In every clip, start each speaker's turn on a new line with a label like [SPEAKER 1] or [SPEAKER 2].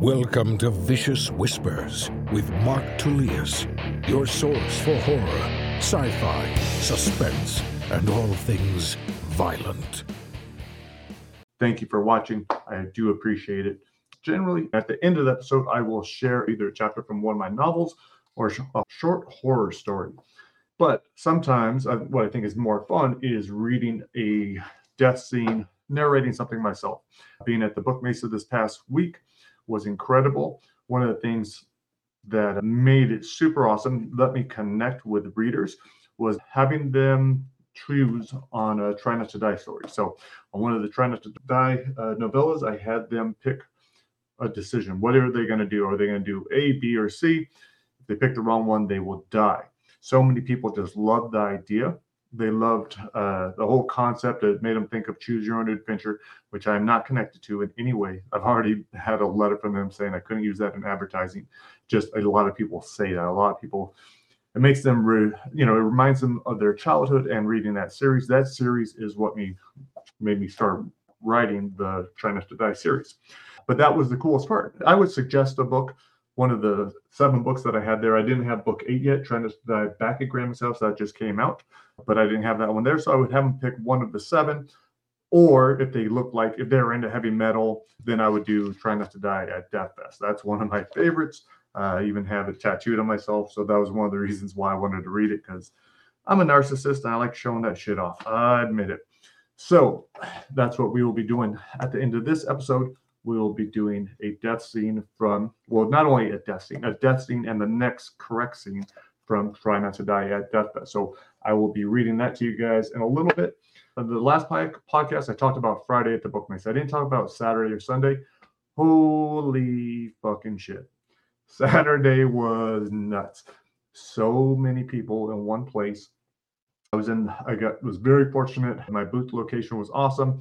[SPEAKER 1] Welcome to Vicious Whispers with Mark Tullius, your source for horror, sci fi, suspense, and all things violent.
[SPEAKER 2] Thank you for watching. I do appreciate it. Generally, at the end of the episode, I will share either a chapter from one of my novels or a short horror story. But sometimes, uh, what I think is more fun is reading a death scene, narrating something myself. Being at the Buchmesse this past week, was incredible. One of the things that made it super awesome, let me connect with readers, was having them choose on a Try Not to Die story. So on one of the Try Not to Die uh, novellas, I had them pick a decision. What are they going to do? Are they going to do A, B, or C? If they pick the wrong one, they will die. So many people just love the idea they loved uh, the whole concept. It made them think of choose your own adventure, which I'm not connected to in any way. I've already had a letter from them saying I couldn't use that in advertising. Just a lot of people say that. A lot of people, it makes them, re, you know, it reminds them of their childhood and reading that series. That series is what me made me start writing the Not to Die series. But that was the coolest part. I would suggest a book one of the seven books that I had there. I didn't have book eight yet, trying to dive back at Grandma's house. That just came out, but I didn't have that one there. So I would have them pick one of the seven. Or if they look like, if they're into heavy metal, then I would do Try Not to Die at Dethfest. That's one of my favorites. Uh, I even have it tattooed on myself. So that was one of the reasons why I wanted to read it because I'm a narcissist and I like showing that shit off. I admit it. So that's what we will be doing at the end of this episode we will be doing a death scene from, well, not only a death scene, a death scene and the next correct scene from Try Not to Die at Dethfest. So I will be reading that to you guys in a little bit. Uh, the last podcast, I talked about Friday at the Buchmesse. I didn't talk about Saturday or Sunday. Holy fucking shit. Saturday was nuts. So many people in one place. I was in, I got was very fortunate. My booth location was awesome.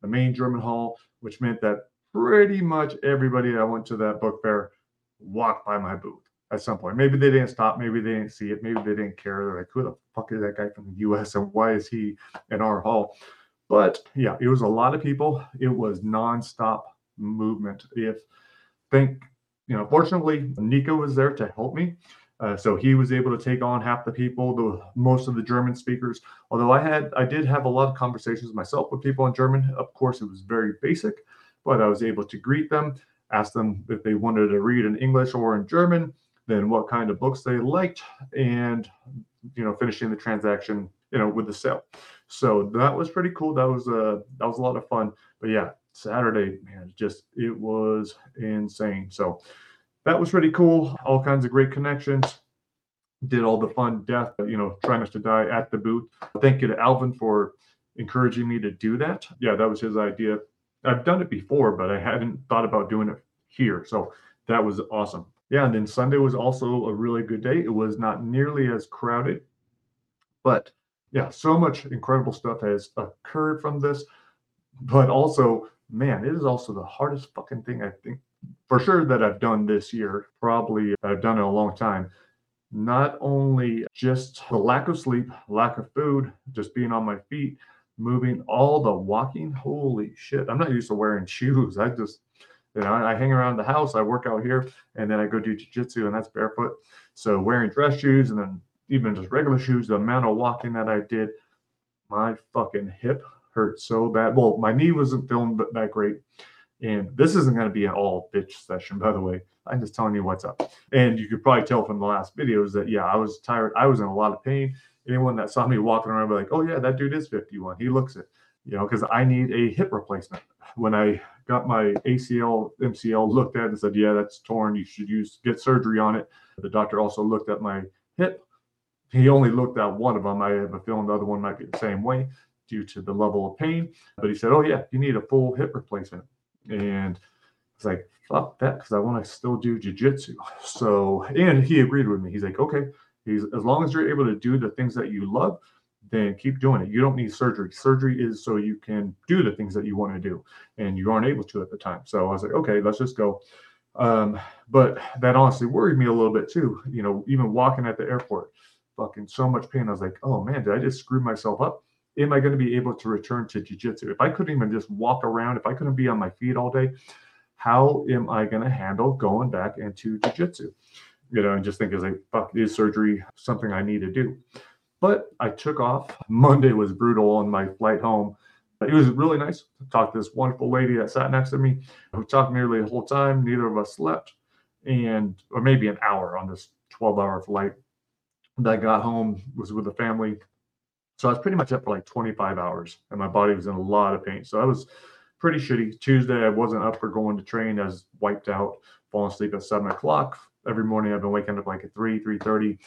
[SPEAKER 2] The main German hall, which meant that pretty much everybody that went to that book fair walked by my booth at some point. Maybe they didn't stop, maybe they didn't see it, maybe they didn't care. They're like, who the fuck is that guy from the US and why is he in our hall? But yeah, it was a lot of people. It was nonstop movement. If think, you know, fortunately, Nico was there to help me. Uh, so he was able to take on half the people, the most of the German speakers. Although I had, I did have a lot of conversations myself with people in German. Of course, it was very basic but I was able to greet them, ask them if they wanted to read in English or in German, then what kind of books they liked, and you know, finishing the transaction, you know, with the sale. So that was pretty cool. That was a uh, that was a lot of fun. But yeah, Saturday, man, just it was insane. So that was pretty cool. All kinds of great connections. Did all the fun death, you know, trying not to die at the booth. Thank you to Alvin for encouraging me to do that. Yeah, that was his idea. I've done it before, but I hadn't thought about doing it here. So that was awesome. Yeah, and then Sunday was also a really good day. It was not nearly as crowded, but yeah, so much incredible stuff has occurred from this. But also, man, it is also the hardest fucking thing I think for sure that I've done this year. Probably I've done it a long time. Not only just the lack of sleep, lack of food, just being on my feet, moving, all the walking. Holy shit. I'm not used to wearing shoes. I just, you know, I hang around the house, I work out here, and then I go do jujitsu, and that's barefoot. So wearing dress shoes and then even just regular shoes, the amount of walking that I did, my fucking hip hurt so bad. Well, my knee wasn't feeling that great. And this isn't going to be an all bitch session, by the way. I'm just telling you what's up. And you could probably tell from the last videos that, yeah, I was tired. I was in a lot of pain anyone that saw me walking around be like, oh yeah, that dude is 51. He looks it, you know, because I need a hip replacement. When I got my ACL, MCL looked at and said, yeah, that's torn. You should use get surgery on it. The doctor also looked at my hip. He only looked at one of them. I have a feeling the other one might be the same way due to the level of pain. But he said, oh yeah, you need a full hip replacement. And it's like, fuck that, because I want to still do jujitsu. So, and he agreed with me. He's like, okay, He's as long as you're able to do the things that you love, then keep doing it. You don't need surgery. Surgery is so you can do the things that you want to do, and you aren't able to at the time. So I was like, okay, let's just go. Um, but that honestly worried me a little bit too. You know, even walking at the airport, fucking so much pain. I was like, oh man, did I just screw myself up? Am I going to be able to return to jujitsu? If I couldn't even just walk around, if I couldn't be on my feet all day, how am I going to handle going back into jujitsu? You know, and just think as like, fuck, is surgery something I need to do? But I took off. Monday was brutal on my flight home. It was really nice to talk to this wonderful lady that sat next to me We talked nearly the whole time. Neither of us slept, and or maybe an hour on this 12 hour flight. That got home was with the family. So I was pretty much up for like 25 hours and my body was in a lot of pain. So I was pretty shitty. Tuesday, I wasn't up for going to train. I was wiped out, falling asleep at seven o'clock. Every morning I've been waking up like at 3, 3.30.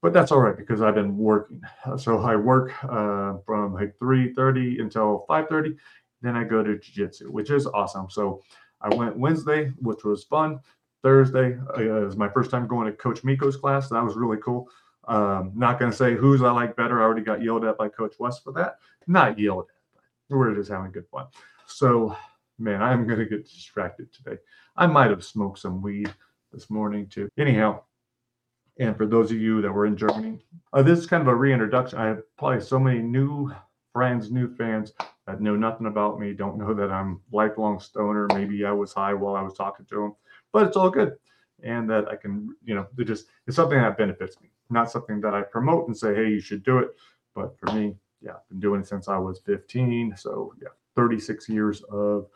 [SPEAKER 2] But that's all right because I've been working. So I work uh, from like 3.30 until 5.30. Then I go to jiu-jitsu, which is awesome. So I went Wednesday, which was fun. Thursday uh, was my first time going to Coach Miko's class. That was really cool. Um, not going to say who's I like better. I already got yelled at by Coach West for that. Not yelled at, but we're just having good fun. So, man, I'm going to get distracted today. I might have smoked some weed this morning too. Anyhow, and for those of you that were in Germany, uh, this is kind of a reintroduction. I have probably so many new friends, new fans that know nothing about me, don't know that I'm lifelong stoner. Maybe I was high while I was talking to them, but it's all good. And that I can, you know, it just it's something that benefits me, not something that I promote and say, hey, you should do it. But for me, yeah, I've been doing it since I was 15. So yeah, 36 years of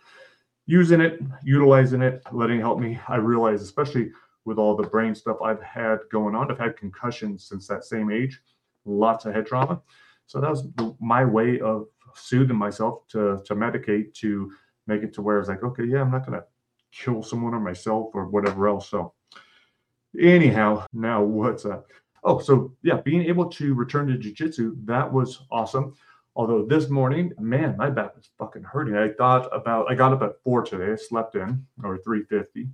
[SPEAKER 2] using it, utilizing it, letting it help me. I realize, especially with all the brain stuff I've had going on, I've had concussions since that same age, lots of head trauma. So that was my way of soothing myself to to medicate to make it to where it's like, okay, yeah, I'm not gonna kill someone or myself or whatever else. So anyhow, now what's up? Oh, so yeah, being able to return to jujitsu, that was awesome. Although this morning, man, my back was fucking hurting. I thought about I got up at four today. I slept in or 350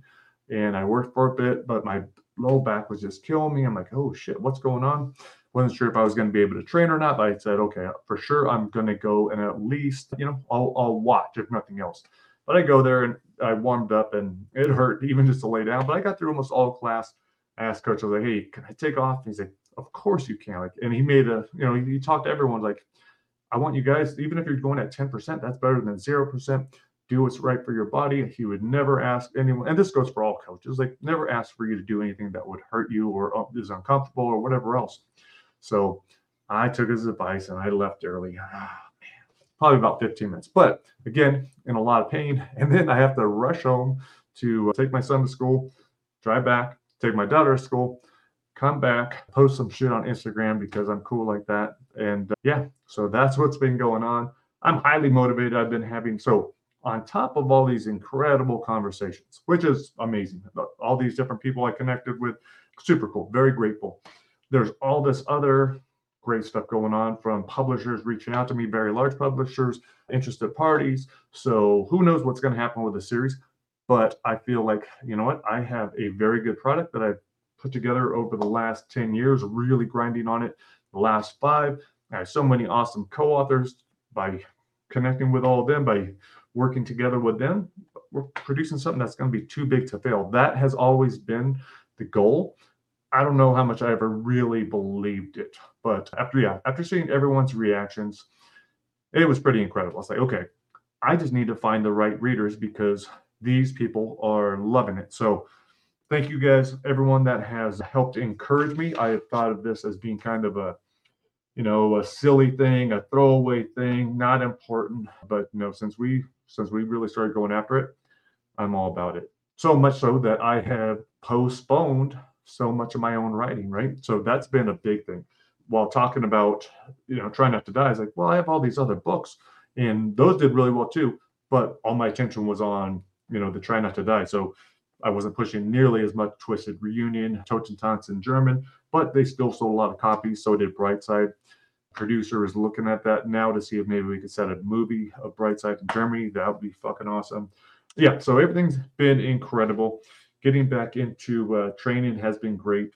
[SPEAKER 2] and I worked for a bit, but my low back was just killing me. I'm like, oh shit, what's going on? Wasn't sure if I was going to be able to train or not, but I said, okay, for sure, I'm going to go and at least, you know, I'll, I'll watch if nothing else. But I go there and I warmed up and it hurt even just to lay down. But I got through almost all class. I asked coach, I was like, hey, can I take off? He's like, of course you can. Like, and he made a, you know, he talked to everyone like, I want you guys, even if you're going at 10%, that's better than 0%. Do what's right for your body. He would never ask anyone, and this goes for all coaches, like never ask for you to do anything that would hurt you or uh, is uncomfortable or whatever else. So I took his advice and I left early. Ah, man, probably about 15 minutes. But again, in a lot of pain. And then I have to rush home to uh, take my son to school, drive back, take my daughter to school come back, post some shit on Instagram because I'm cool like that. And uh, yeah, so that's what's been going on. I'm highly motivated. I've been having so on top of all these incredible conversations, which is amazing. All these different people I connected with, super cool, very grateful. There's all this other great stuff going on from publishers reaching out to me, very large publishers, interested parties. So who knows what's going to happen with the series? But I feel like, you know what? I have a very good product that I've put together over the last 10 years, really grinding on it. The last five, I have so many awesome co authors by connecting with all of them, by working together with them. We're producing something that's going to be too big to fail. That has always been the goal. I don't know how much I ever really believed it, but after yeah, after seeing everyone's reactions, it was pretty incredible. I was like, okay, I just need to find the right readers because these people are loving it. So thank you guys, everyone that has helped encourage me. I have thought of this as being kind of a, you know, a silly thing, a throwaway thing, not important. But you know, since we since we really started going after it, I'm all about it. So much so that I have postponed so much of my own writing, right? So that's been a big thing. While talking about, you know, trying not to die, I was like, well, I have all these other books, and those did really well too. But all my attention was on, you know, the try not to die. So I wasn't pushing nearly as much Twisted Reunion, Totentanz in German, but they still sold a lot of copies. So did Brightside. Producer is looking at that now to see if maybe we could set a movie of Brightside in Germany. That would be fucking awesome. Yeah, so everything's been incredible. Getting back into uh, training has been great.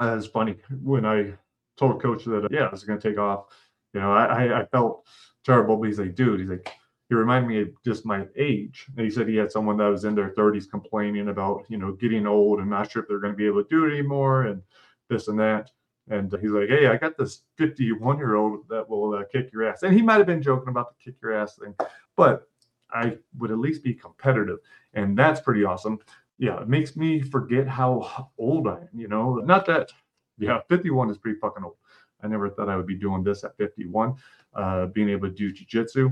[SPEAKER 2] Uh, it's funny when I told coach that uh, yeah, I was going to take off. You know, I, I felt terrible, but he's like, dude, he's like, he reminded me of just my age. And he said he had someone that was in their 30s complaining about, you know, getting old and not sure if they're going to be able to do it anymore and this and that. And he's like, hey, I got this 51 year old that will uh, kick your ass. And he might have been joking about the kick your ass thing, but I would at least be competitive. And that's pretty awesome. Yeah, it makes me forget how old I am, you know. Not that, yeah, 51 is pretty fucking old. I never thought I would be doing this at 51, uh, being able to do jujitsu.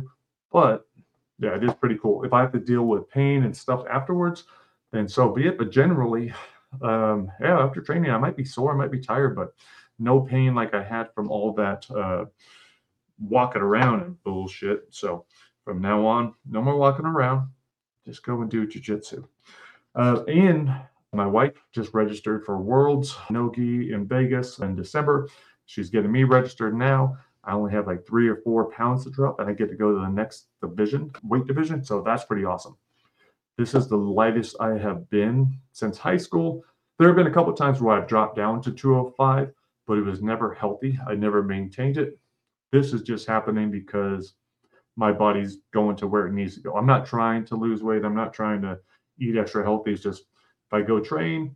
[SPEAKER 2] But yeah, it is pretty cool. If I have to deal with pain and stuff afterwards, then so be it. But generally, um, yeah, after training, I might be sore, I might be tired, but no pain like I had from all that uh, walking around and bullshit. So from now on, no more walking around. Just go and do jujitsu. Uh, and my wife just registered for Worlds Nogi in Vegas in December. She's getting me registered now. I only have like three or four pounds to drop, and I get to go to the next division, weight division. So that's pretty awesome. This is the lightest I have been since high school. There have been a couple times where I've dropped down to 205, but it was never healthy. I never maintained it. This is just happening because my body's going to where it needs to go. I'm not trying to lose weight. I'm not trying to eat extra healthy. It's just if I go train,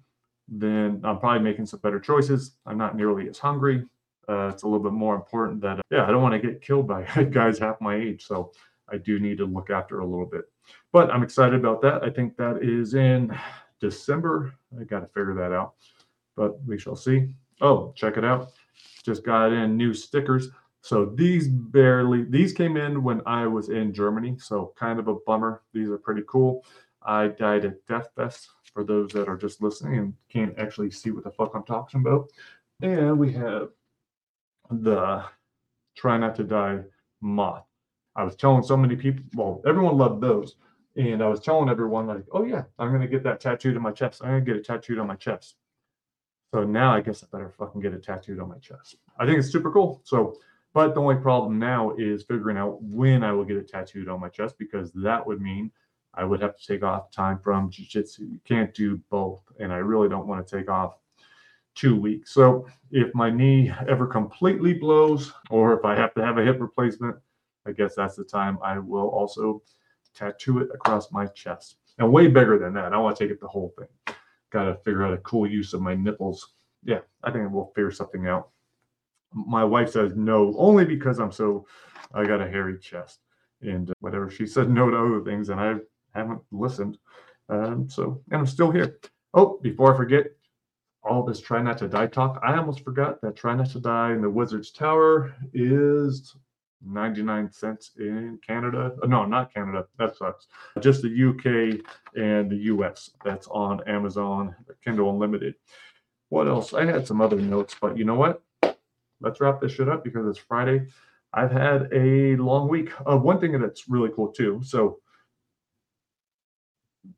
[SPEAKER 2] then I'm probably making some better choices. I'm not nearly as hungry. Uh, it's a little bit more important that, uh, yeah, I don't want to get killed by guys half my age. So I do need to look after a little bit. But I'm excited about that. I think that is in December. I got to figure that out, but we shall see. Oh, check it out. Just got in new stickers. So these barely, these came in when I was in Germany. So kind of a bummer. These are pretty cool. I died at Dethfest for those that are just listening and can't actually see what the fuck I'm talking about. And we have the Try Not to Die moth. I was telling so many people, well, everyone loved those. And I was telling everyone, like, oh, yeah, I'm going to get that tattooed on my chest. I'm going to get it tattooed on my chest. So now I guess I better fucking get it tattooed on my chest. I think it's super cool. So, but the only problem now is figuring out when I will get it tattooed on my chest because that would mean I would have to take off time from jiu-jitsu. You can't do both. And I really don't want to take off two weeks. So if my knee ever completely blows or if I have to have a hip replacement, I guess that's the time I will also tattoo it across my chest. And way bigger than that. I want to take it the whole thing. Got to figure out a cool use of my nipples. Yeah, I think we'll figure something out. My wife says no, only because I'm so, I got a hairy chest. And whatever she said no to other things, and I haven't listened. Um, so, and I'm still here. Oh, before I forget, all this try not to die talk. I almost forgot that try not to die in the Wizard's Tower is 99 cents in Canada. Uh, no, not Canada. That sucks. Just the UK and the US. That's on Amazon, Kindle Unlimited. What else? I had some other notes, but you know what? Let's wrap this shit up because it's Friday. I've had a long week. Uh, one thing that's really cool too. So,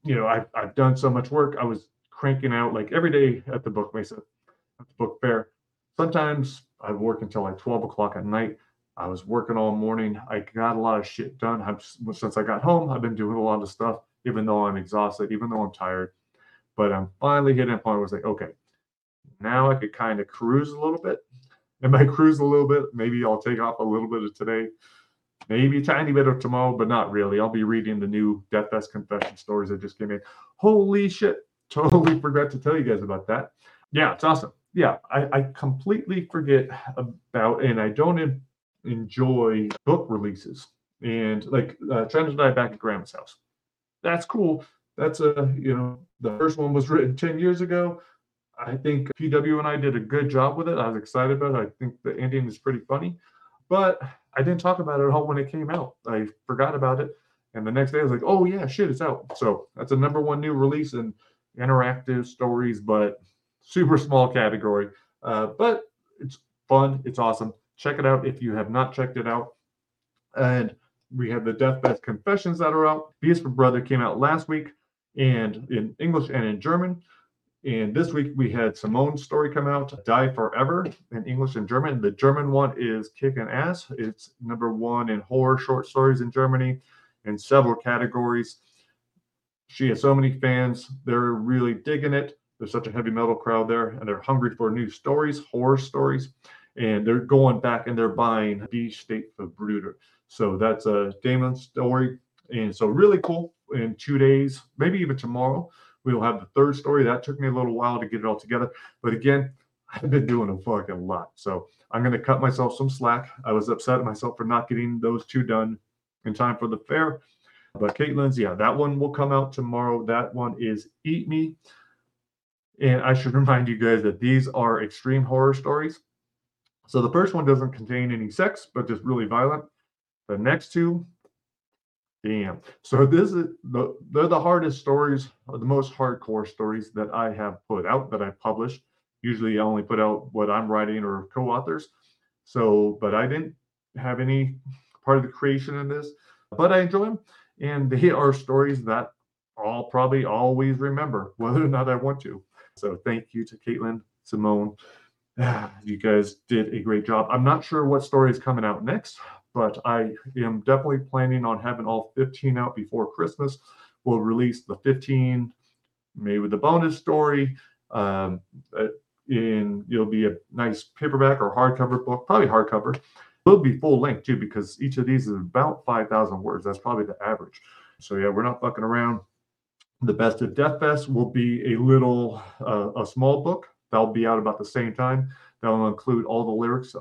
[SPEAKER 2] you know, I've, I've done so much work. I was cranking out like every day at the Buchmesse, at the book fair. Sometimes I work until like 12 o'clock at night. I was working all morning. I got a lot of shit done. I've, since I got home, I've been doing a lot of stuff, even though I'm exhausted, even though I'm tired. But I'm finally hitting a point where I was like, okay, now I could kind of cruise a little bit. And by cruise a little bit, maybe I'll take off a little bit of today, maybe a tiny bit of tomorrow, but not really. I'll be reading the new Dethfest confession stories that just came in. Holy shit. Totally forgot to tell you guys about that. Yeah, it's awesome. Yeah, I, I completely forget about, and I don't enjoy book releases and like uh, trying to die back at grandma's house. That's cool. That's a you know the first one was written ten years ago. I think PW and I did a good job with it. I was excited about it. I think the ending is pretty funny, but I didn't talk about it at all when it came out. I forgot about it, and the next day I was like, "Oh yeah, shit, it's out." So that's a number one new release in interactive stories, but super small category. Uh, but it's fun. It's awesome. Check it out if you have not checked it out. And we have the Dethfest Confessions that are out. Beast for Brother came out last week and in English and in German. And this week we had Simone's story come out, Die Forever, in English and German. The German one is Kicking Ass. It's number one in horror short stories in Germany in several categories. She has so many fans. They're really digging it. There's such a heavy metal crowd there, and they're hungry for new stories, horror stories and they're going back and they're buying Die State Verbrecher. So that's a Damon story. And so really cool. In two days, maybe even tomorrow, we'll have the third story. That took me a little while to get it all together. But again, I've been doing a fucking lot. So I'm to cut myself some slack. I was upset at myself for not getting those two done in time for the fair. But Caitlin's, yeah, that one will come out tomorrow. That one is Eat Me. And I should remind you guys that these are extreme horror stories. So the first one doesn't contain any sex, but just really violent. The next two, damn. So this is the they're the hardest stories, the most hardcore stories that I have put out that I published. Usually I only put out what I'm writing or co-authors. So, but I didn't have any part of the creation in this, but I enjoy them. And they are stories that I'll probably always remember, whether or not I want to. So thank you to Caitlin, Simone. You guys did a great job. I'm not sure what story is coming out next, but I am definitely planning on having all 15 out before Christmas. We'll release the 15, maybe with the bonus story. Um, uh, in it'll be a nice paperback or hardcover book, probably hardcover. It'll be full length too, because each of these is about 5,000 words. That's probably the average. So yeah, we're not fucking around. The Best of Dethfest will be a little, uh, a small book. That'll be out about the same time. That'll include all the lyrics,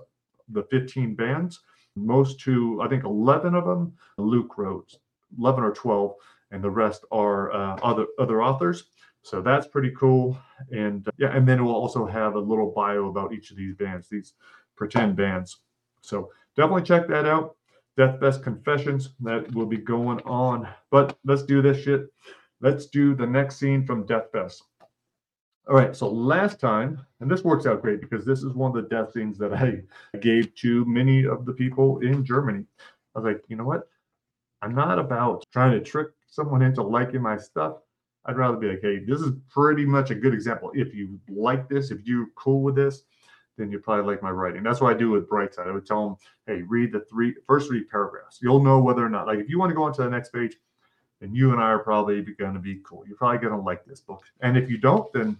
[SPEAKER 2] the 15 bands, most to, I think 11 of them, Luke wrote, 11 or 12, and the rest are uh, other other authors. So that's pretty cool. And uh, yeah, and then we'll also have a little bio about each of these bands, these pretend bands. So definitely check that out. Dethfest Confessions, that will be going on. But let's do this shit. Let's do the next scene from Dethfest. All right, so last time, and this works out great because this is one of the death scenes that I gave to many of the people in Germany. I was like, you know what? I'm not about trying to trick someone into liking my stuff. I'd rather be like, hey, this is pretty much a good example. If you like this, if you're cool with this, then you probably like my writing. That's what I do with Brightside. I would tell them, hey, read the three first three paragraphs. You'll know whether or not, like, if you want to go on to the next page, then you and I are probably going to be cool. You're probably going to like this book. And if you don't, then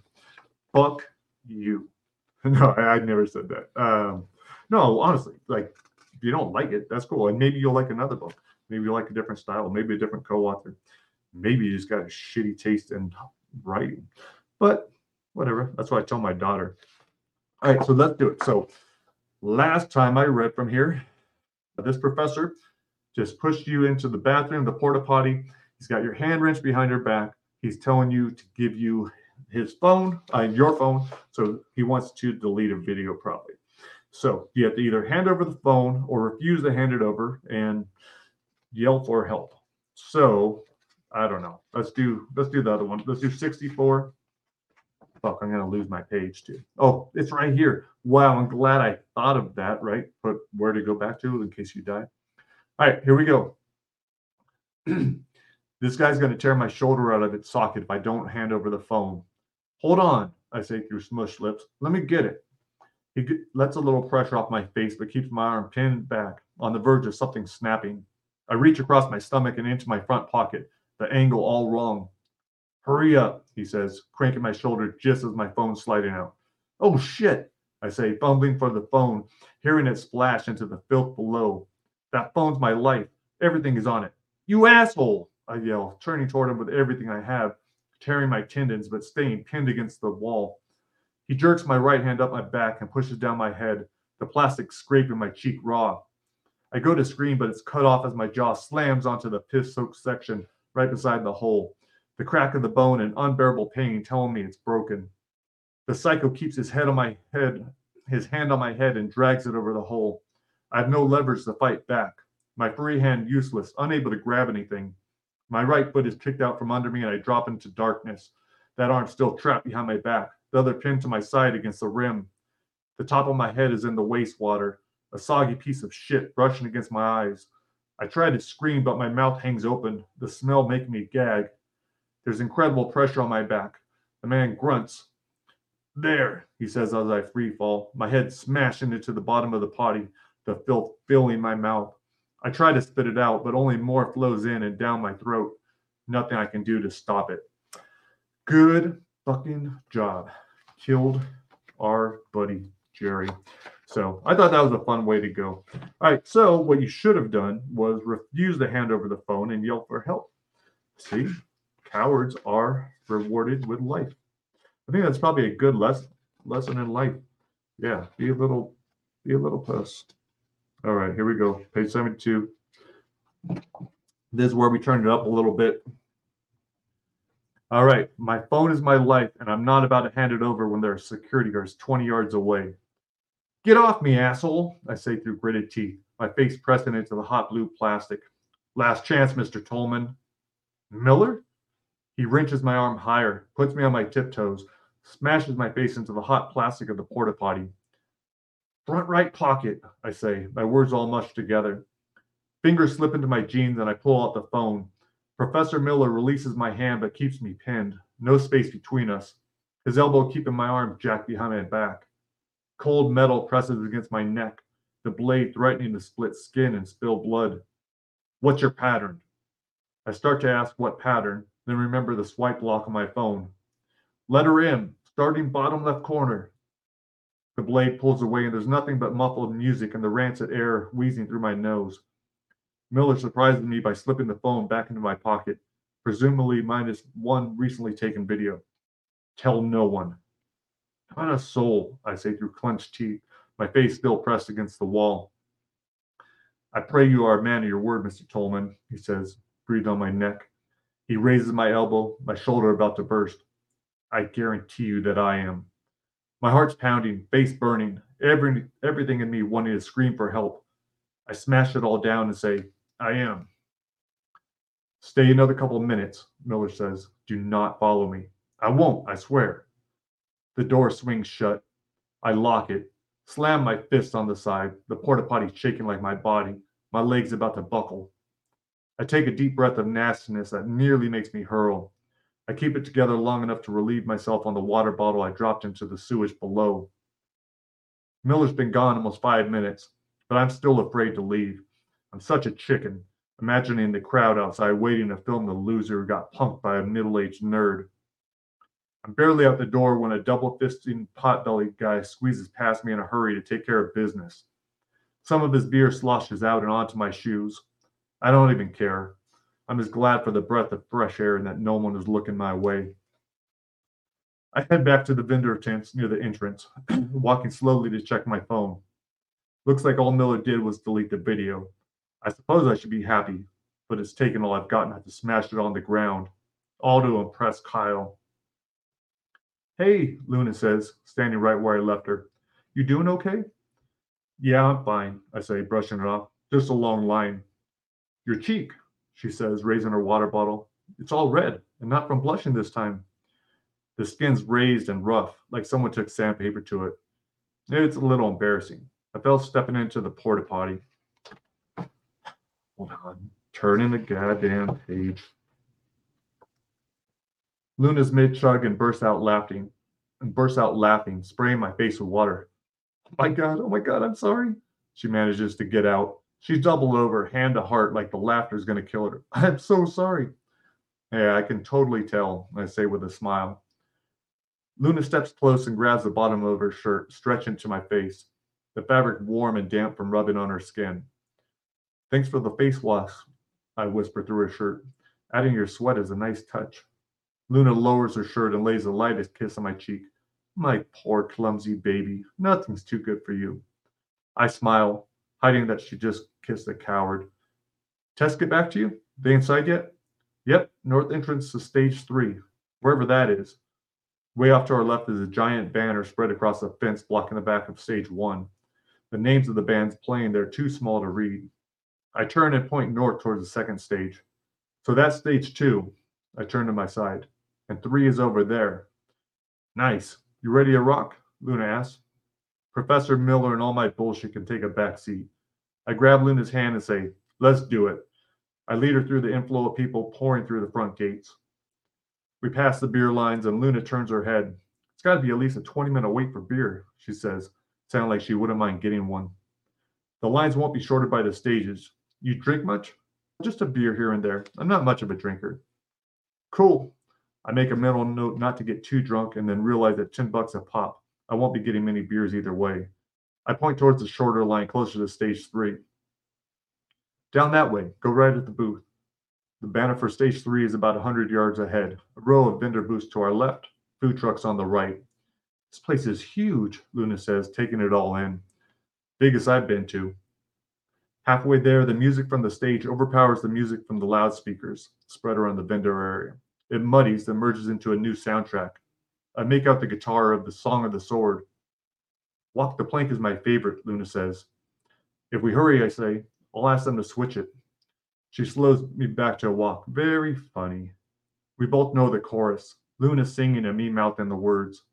[SPEAKER 2] fuck you. No, I, I never said that. Um, no, honestly, like, if you don't like it, that's cool. And maybe you'll like another book. Maybe you like a different style, maybe a different co author. Maybe you just got a shitty taste in writing. But whatever. That's what I tell my daughter. All right, so let's do it. So last time I read from here, this professor just pushed you into the bathroom, the porta potty. He's got your hand wrench behind your back. He's telling you to give you his phone, uh, your phone. So he wants to delete a video probably. So you have to either hand over the phone or refuse to hand it over and yell for help. So I don't know. Let's do let's do the other one. Let's do 64. Fuck, I'm gonna lose my page too. Oh, it's right here. Wow, I'm glad I thought of that, right? But where to go back to in case you die. All right, here we go. this guy's gonna tear my shoulder out of its socket if I don't hand over the phone. Hold on, I say through smushed lips. Let me get it. He lets a little pressure off my face, but keeps my arm pinned back on the verge of something snapping. I reach across my stomach and into my front pocket, the angle all wrong. Hurry up, he says, cranking my shoulder just as my phone's sliding out. Oh shit, I say, fumbling for the phone, hearing it splash into the filth below. That phone's my life. Everything is on it. You asshole, I yell, turning toward him with everything I have, tearing my tendons but staying pinned against the wall. He jerks my right hand up my back and pushes down my head, the plastic scraping my cheek raw. I go to scream, but it's cut off as my jaw slams onto the piss soaked section right beside the hole. The crack of the bone and unbearable pain telling me it's broken. The psycho keeps his head on my head, his hand on my head, and drags it over the hole. I have no leverage to fight back. My free hand useless, unable to grab anything. My right foot is kicked out from under me, and I drop into darkness. That arm still trapped behind my back, the other pinned to my side against the rim. The top of my head is in the wastewater, a soggy piece of shit brushing against my eyes. I try to scream, but my mouth hangs open, the smell making me gag. There's incredible pressure on my back. The man grunts. There, he says as I free fall, my head smashing into the bottom of the potty, the filth filling my mouth. I try to spit it out, but only more flows in and down my throat. Nothing I can do to stop it. Good fucking job. Killed our buddy Jerry. So I thought that was a fun way to go. All right. So what you should have done was refuse to hand over the phone and yell for help. See, cowards are rewarded with life. I think that's probably a good lesson lesson in life. Yeah, be a little be a little puss. All right, here we go. Page 72. This is where we turned it up a little bit. All right, my phone is my life, and I'm not about to hand it over when there are security guards 20 yards away. Get off me, asshole, I say through gritted teeth, my face pressing into the hot blue plastic. Last chance, Mr. Tolman. Miller? He wrenches my arm higher, puts me on my tiptoes, smashes my face into the hot plastic of the porta potty. Front right pocket, I say, my words all mushed together. Fingers slip into my jeans and I pull out the phone. Professor Miller releases my hand but keeps me pinned, no space between us, his elbow keeping my arm jacked behind my back. Cold metal presses against my neck, the blade threatening to split skin and spill blood. What's your pattern? I start to ask what pattern, then remember the swipe lock on my phone. Letter M, starting bottom left corner. The blade pulls away, and there's nothing but muffled music and the rancid air wheezing through my nose. Miller surprises me by slipping the phone back into my pocket, presumably minus one recently taken video. Tell no one. Not a soul, I say through clenched teeth, my face still pressed against the wall. I pray you are a man of your word, Mr. Tolman, he says, breathed on my neck. He raises my elbow, my shoulder about to burst. I guarantee you that I am. My heart's pounding, face burning, every, everything in me wanting to scream for help. I smash it all down and say, I am. Stay another couple of minutes, Miller says. Do not follow me. I won't, I swear. The door swings shut. I lock it, slam my fist on the side, the porta potty shaking like my body, my legs about to buckle. I take a deep breath of nastiness that nearly makes me hurl. I keep it together long enough to relieve myself on the water bottle I dropped into the sewage below. Miller's been gone almost five minutes, but I'm still afraid to leave. I'm such a chicken, imagining the crowd outside waiting to film the loser who got punked by a middle aged nerd. I'm barely out the door when a double fisting pot-bellied guy squeezes past me in a hurry to take care of business. Some of his beer sloshes out and onto my shoes. I don't even care. I'm just glad for the breath of fresh air and that no one is looking my way. I head back to the vendor tents near the entrance, walking slowly to check my phone. Looks like all Miller did was delete the video. I suppose I should be happy, but it's taken all I've gotten to smash it on the ground, all to impress Kyle. Hey, Luna says, standing right where I left her. You doing okay? Yeah, I'm fine, I say, brushing it off. Just a long line. Your cheek, she says, raising her water bottle. It's all red, and not from blushing this time. The skin's raised and rough, like someone took sandpaper to it. It's a little embarrassing. I felt stepping into the porta potty. Hold on, turning the goddamn page. Luna's mid chug and bursts out laughing, and bursts out laughing, spraying my face with water. Oh my god, oh my god, I'm sorry. She manages to get out. She's doubled over, hand to heart, like the laughter is going to kill her. I'm so sorry. Yeah, I can totally tell, I say with a smile. Luna steps close and grabs the bottom of her shirt, stretching to my face, the fabric warm and damp from rubbing on her skin. Thanks for the face wash, I whisper through her shirt. Adding your sweat is a nice touch. Luna lowers her shirt and lays the lightest kiss on my cheek. My poor clumsy baby, nothing's too good for you. I smile, hiding that she just kissed the coward. Test get back to you? They inside yet? Yep, north entrance to stage three, wherever that is. Way off to our left is a giant banner spread across a fence blocking the back of stage one. The names of the bands playing there are too small to read. I turn and point north towards the second stage. So that's stage two. I turn to my side. And three is over there. Nice. You ready to rock? Luna asks. Professor Miller and all my bullshit can take a back seat. I grab Luna's hand and say, Let's do it. I lead her through the inflow of people pouring through the front gates. We pass the beer lines and Luna turns her head. It's got to be at least a 20 minute wait for beer, she says, sounding like she wouldn't mind getting one. The lines won't be shorted by the stages. You drink much? Just a beer here and there. I'm not much of a drinker. Cool. I make a mental note not to get too drunk and then realize that 10 bucks a pop. I won't be getting many beers either way. I point towards the shorter line closer to stage three. Down that way, go right at the booth. The banner for stage three is about 100 yards ahead, a row of vendor booths to our left, food trucks on the right. This place is huge, Luna says, taking it all in. Biggest I've been to. Halfway there, the music from the stage overpowers the music from the loudspeakers spread around the vendor area. It muddies and merges into a new soundtrack. I make out the guitar of the Song of the Sword. Walk the Plank is my favorite, Luna says. If we hurry, I say, I'll ask them to switch it. She slows me back to a walk. Very funny. We both know the chorus. Luna singing and me mouthing the words.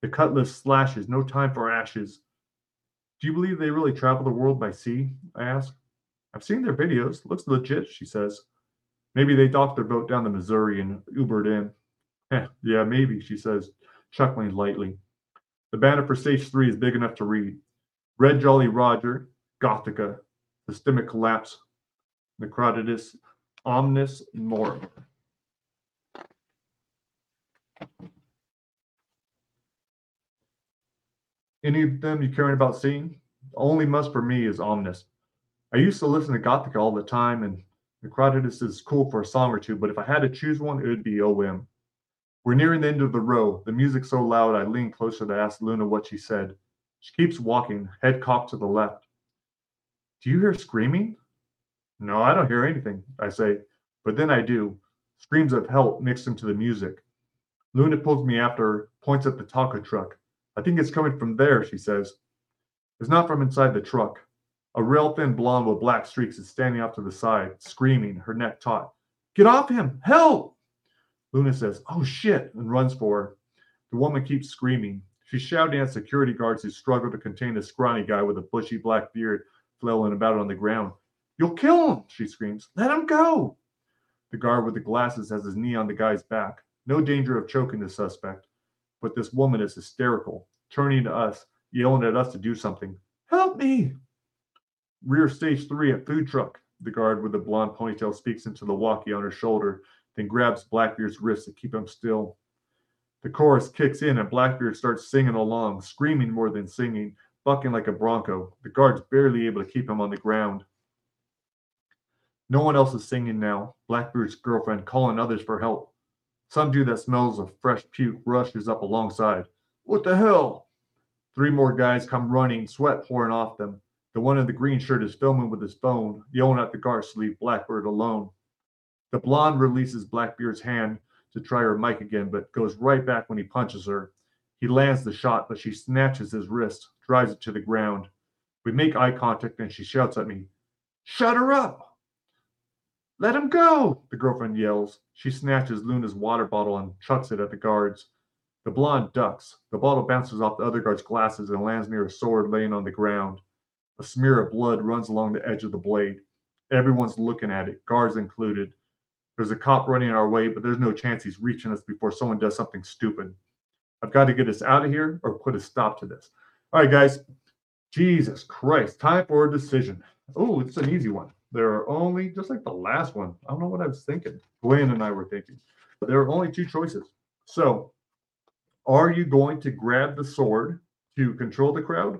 [SPEAKER 2] The cutlass slashes, no time for ashes. Do you believe they really travel the world by sea? I ask. I've seen their videos. Looks legit, she says. Maybe they docked their boat down the Missouri and Ubered in. Eh, yeah, maybe, she says, chuckling lightly. The banner for stage three is big enough to read. Red Jolly Roger, Gothica, Systemic Collapse, Necrotitus, Omnis Morum. Any of them you caring about seeing? Only must for me is Omnis. I used to listen to Gothica all the time, and Necrotitus is cool for a song or two, but if I had to choose one, it would be OM. We're nearing the end of the row. The music's so loud, I lean closer to ask Luna what she said. She keeps walking, head cocked to the left. Do you hear screaming? No, I don't hear anything, I say, but then I do. Screams of help mixed into the music. Luna pulls me after points at the taco truck. I think it's coming from there, she says. It's not from inside the truck. A real thin blonde with black streaks is standing off to the side, screaming, her neck taut. Get off him! Help! Luna says, Oh shit, and runs for her. The woman keeps screaming. She's shouting at security guards who struggle to contain a scrawny guy with a bushy black beard flailing about on the ground. You'll kill him, she screams. Let him go. The guard with the glasses has his knee on the guy's back. No danger of choking the suspect. But this woman is hysterical, turning to us, yelling at us to do something. Help me! Rear stage three at food truck. The guard with the blonde ponytail speaks into the walkie on her shoulder, then grabs Blackbeard's wrist to keep him still. The chorus kicks in and Blackbeard starts singing along, screaming more than singing, bucking like a bronco. The guard's barely able to keep him on the ground. No one else is singing now. Blackbeard's girlfriend calling others for help. Some dude that smells of fresh puke rushes up alongside. What the hell? Three more guys come running, sweat pouring off them. The one in the green shirt is filming with his phone, yelling at the guards to leave Blackbeard alone. The blonde releases Blackbeard's hand to try her mic again, but goes right back when he punches her. He lands the shot, but she snatches his wrist, drives it to the ground. We make eye contact, and she shouts at me, Shut her up! Let him go! The girlfriend yells. She snatches Luna's water bottle and chucks it at the guards. The blonde ducks. The bottle bounces off the other guard's glasses and lands near a sword laying on the ground. A smear of blood runs along the edge of the blade. Everyone's looking at it, guards included. There's a cop running our way, but there's no chance he's reaching us before someone does something stupid. I've got to get us out of here or put a stop to this. All right, guys. Jesus Christ. Time for a decision. Oh, it's an easy one. There are only, just like the last one, I don't know what I was thinking. Glenn and I were thinking. But there are only two choices. So, are you going to grab the sword to control the crowd?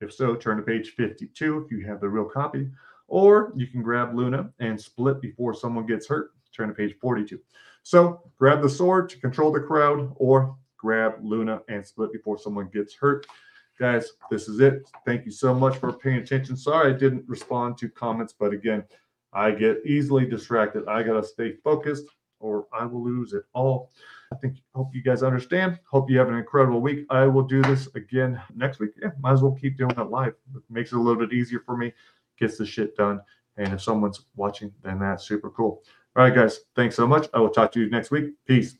[SPEAKER 2] If so, turn to page 52 if you have the real copy. Or you can grab Luna and split before someone gets hurt. Turn to page 42. So, grab the sword to control the crowd, or grab Luna and split before someone gets hurt. Guys, this is it. Thank you so much for paying attention. Sorry I didn't respond to comments, but again, I get easily distracted. I got to stay focused or I will lose it all. I think hope you guys understand. Hope you have an incredible week. I will do this again next week. Yeah, might as well keep doing it live. It makes it a little bit easier for me, gets the shit done. And if someone's watching, then that's super cool. All right, guys. Thanks so much. I will talk to you next week. Peace.